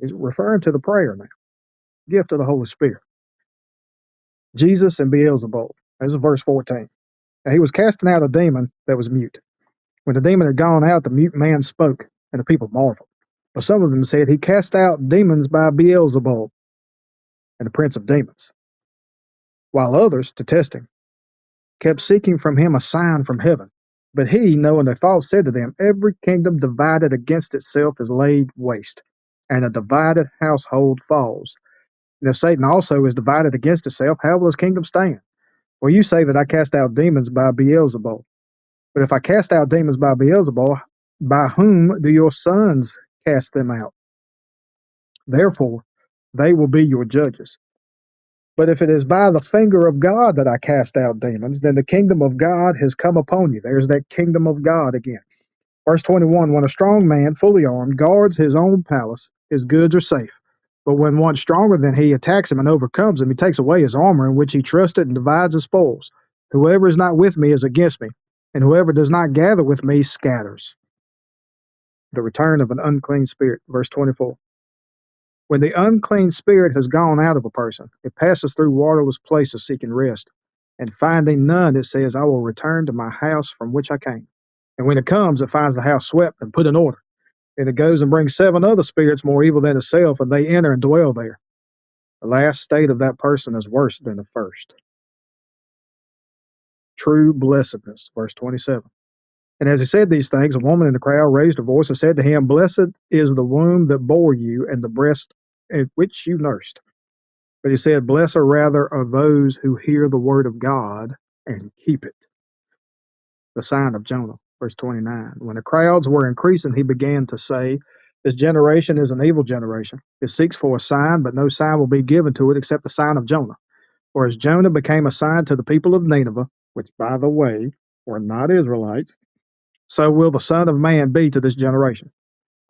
He's referring to the prayer now, gift of the Holy Spirit. Jesus and Beelzebul. This is verse 14. And he was casting out a demon that was mute. When the demon had gone out, the mute man spoke, and the people marveled. But some of them said, He cast out demons by Beelzebul, and the prince of demons. While others, to test him, kept seeking from him a sign from heaven. But he, knowing their thoughts, said to them, Every kingdom divided against itself is laid waste, and a divided household falls. And if Satan also is divided against itself, how will his kingdom stand? Well, you say that I cast out demons by Beelzebul. But if I cast out demons by Beelzebul, by whom do your sons cast them out? Therefore, they will be your judges. But if it is by the finger of God that I cast out demons, then the kingdom of God has come upon you. There's that kingdom of God again. Verse 21 When a strong man, fully armed, guards his own palace, his goods are safe. But when one stronger than he attacks him and overcomes him, he takes away his armor in which he trusted and divides his spoils. Whoever is not with me is against me, and whoever does not gather with me scatters. The return of an unclean spirit. Verse 24. When the unclean spirit has gone out of a person, it passes through waterless places seeking rest. And finding none, it says, I will return to my house from which I came. And when it comes, it finds the house swept and put in order. And it goes and brings seven other spirits more evil than itself, and they enter and dwell there. The last state of that person is worse than the first. True blessedness, verse 27. And as he said these things, a woman in the crowd raised her voice and said to him, Blessed is the womb that bore you and the breast at which you nursed. But he said, Blessed rather are those who hear the word of God and keep it. The sign of Jonah, verse 29. When the crowds were increasing, he began to say, This generation is an evil generation. It seeks for a sign, but no sign will be given to it except the sign of Jonah. For as Jonah became a sign to the people of Nineveh, which, by the way, were not Israelites, so will the Son of Man be to this generation.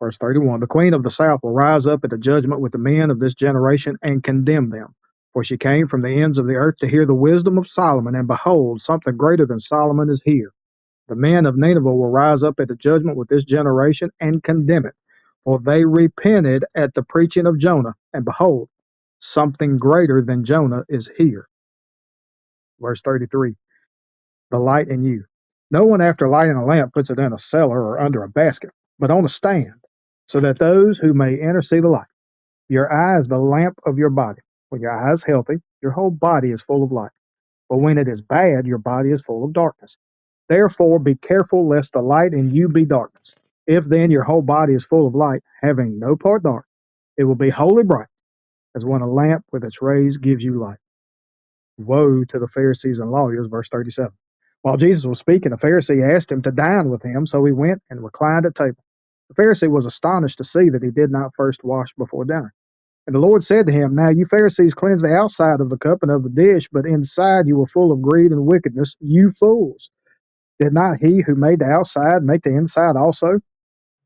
Verse 31 The queen of the south will rise up at the judgment with the men of this generation and condemn them. For she came from the ends of the earth to hear the wisdom of Solomon, and behold, something greater than Solomon is here. The men of Nineveh will rise up at the judgment with this generation and condemn it. For they repented at the preaching of Jonah, and behold, something greater than Jonah is here. Verse 33 The light in you. No one, after lighting a lamp, puts it in a cellar or under a basket, but on a stand, so that those who may enter see the light. Your eye is the lamp of your body. When your eye is healthy, your whole body is full of light. But when it is bad, your body is full of darkness. Therefore, be careful lest the light in you be darkness. If then your whole body is full of light, having no part dark, it will be wholly bright, as when a lamp with its rays gives you light. Woe to the Pharisees and lawyers, verse 37. While Jesus was speaking, a Pharisee asked him to dine with him, so he went and reclined at table. The Pharisee was astonished to see that he did not first wash before dinner. And the Lord said to him, Now you Pharisees cleanse the outside of the cup and of the dish, but inside you are full of greed and wickedness, you fools. Did not he who made the outside make the inside also?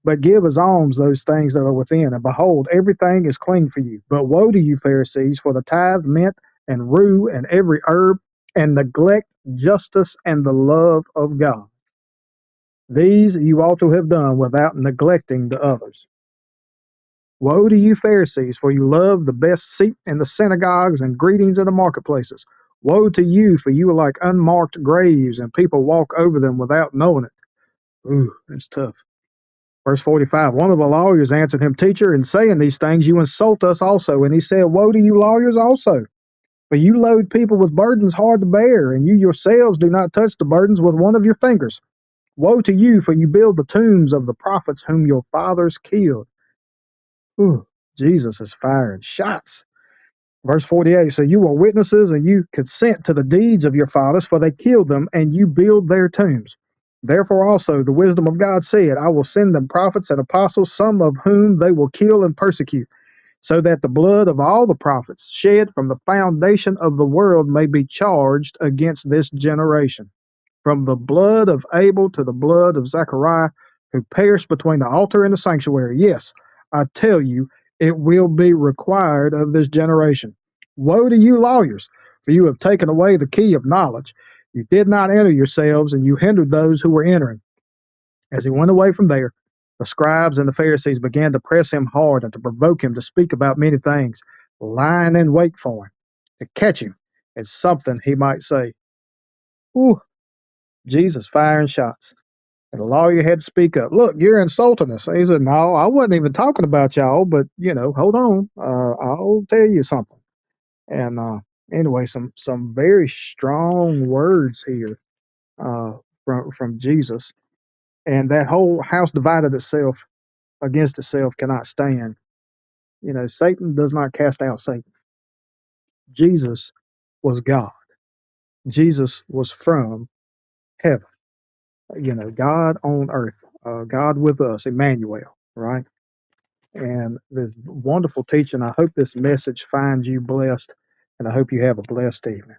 But give as alms those things that are within, and behold, everything is clean for you. But woe to you, Pharisees, for the tithe, mint, and rue, and every herb, and neglect justice and the love of God. These you ought to have done without neglecting the others. Woe to you, Pharisees, for you love the best seat in the synagogues and greetings in the marketplaces. Woe to you, for you are like unmarked graves, and people walk over them without knowing it. Ooh, that's tough. Verse 45 One of the lawyers answered him, Teacher, in saying these things, you insult us also. And he said, Woe to you, lawyers, also. For you load people with burdens hard to bear, and you yourselves do not touch the burdens with one of your fingers. Woe to you, for you build the tombs of the prophets whom your fathers killed. Ooh, Jesus is firing shots. Verse 48 So you were witnesses, and you consent to the deeds of your fathers, for they killed them, and you build their tombs. Therefore also the wisdom of God said, I will send them prophets and apostles, some of whom they will kill and persecute, so that the blood of all the prophets shed from the foundation of the world may be charged against this generation from the blood of Abel to the blood of Zechariah, who perished between the altar and the sanctuary. Yes, I tell you, it will be required of this generation. Woe to you, lawyers, for you have taken away the key of knowledge. You did not enter yourselves, and you hindered those who were entering. As he went away from there, the scribes and the Pharisees began to press him hard and to provoke him to speak about many things, lying in wait for him, to catch him at something he might say. Ooh, Jesus firing shots. And the lawyer had to speak up. Look, you're insulting us. He said, No, I wasn't even talking about y'all, but you know, hold on. Uh, I'll tell you something. And uh, anyway, some some very strong words here uh, from from Jesus. And that whole house divided itself against itself cannot stand. You know, Satan does not cast out Satan. Jesus was God. Jesus was from heaven. You know, God on earth, uh, God with us, Emmanuel, right? and this wonderful teaching. I hope this message finds you blessed, and I hope you have a blessed evening.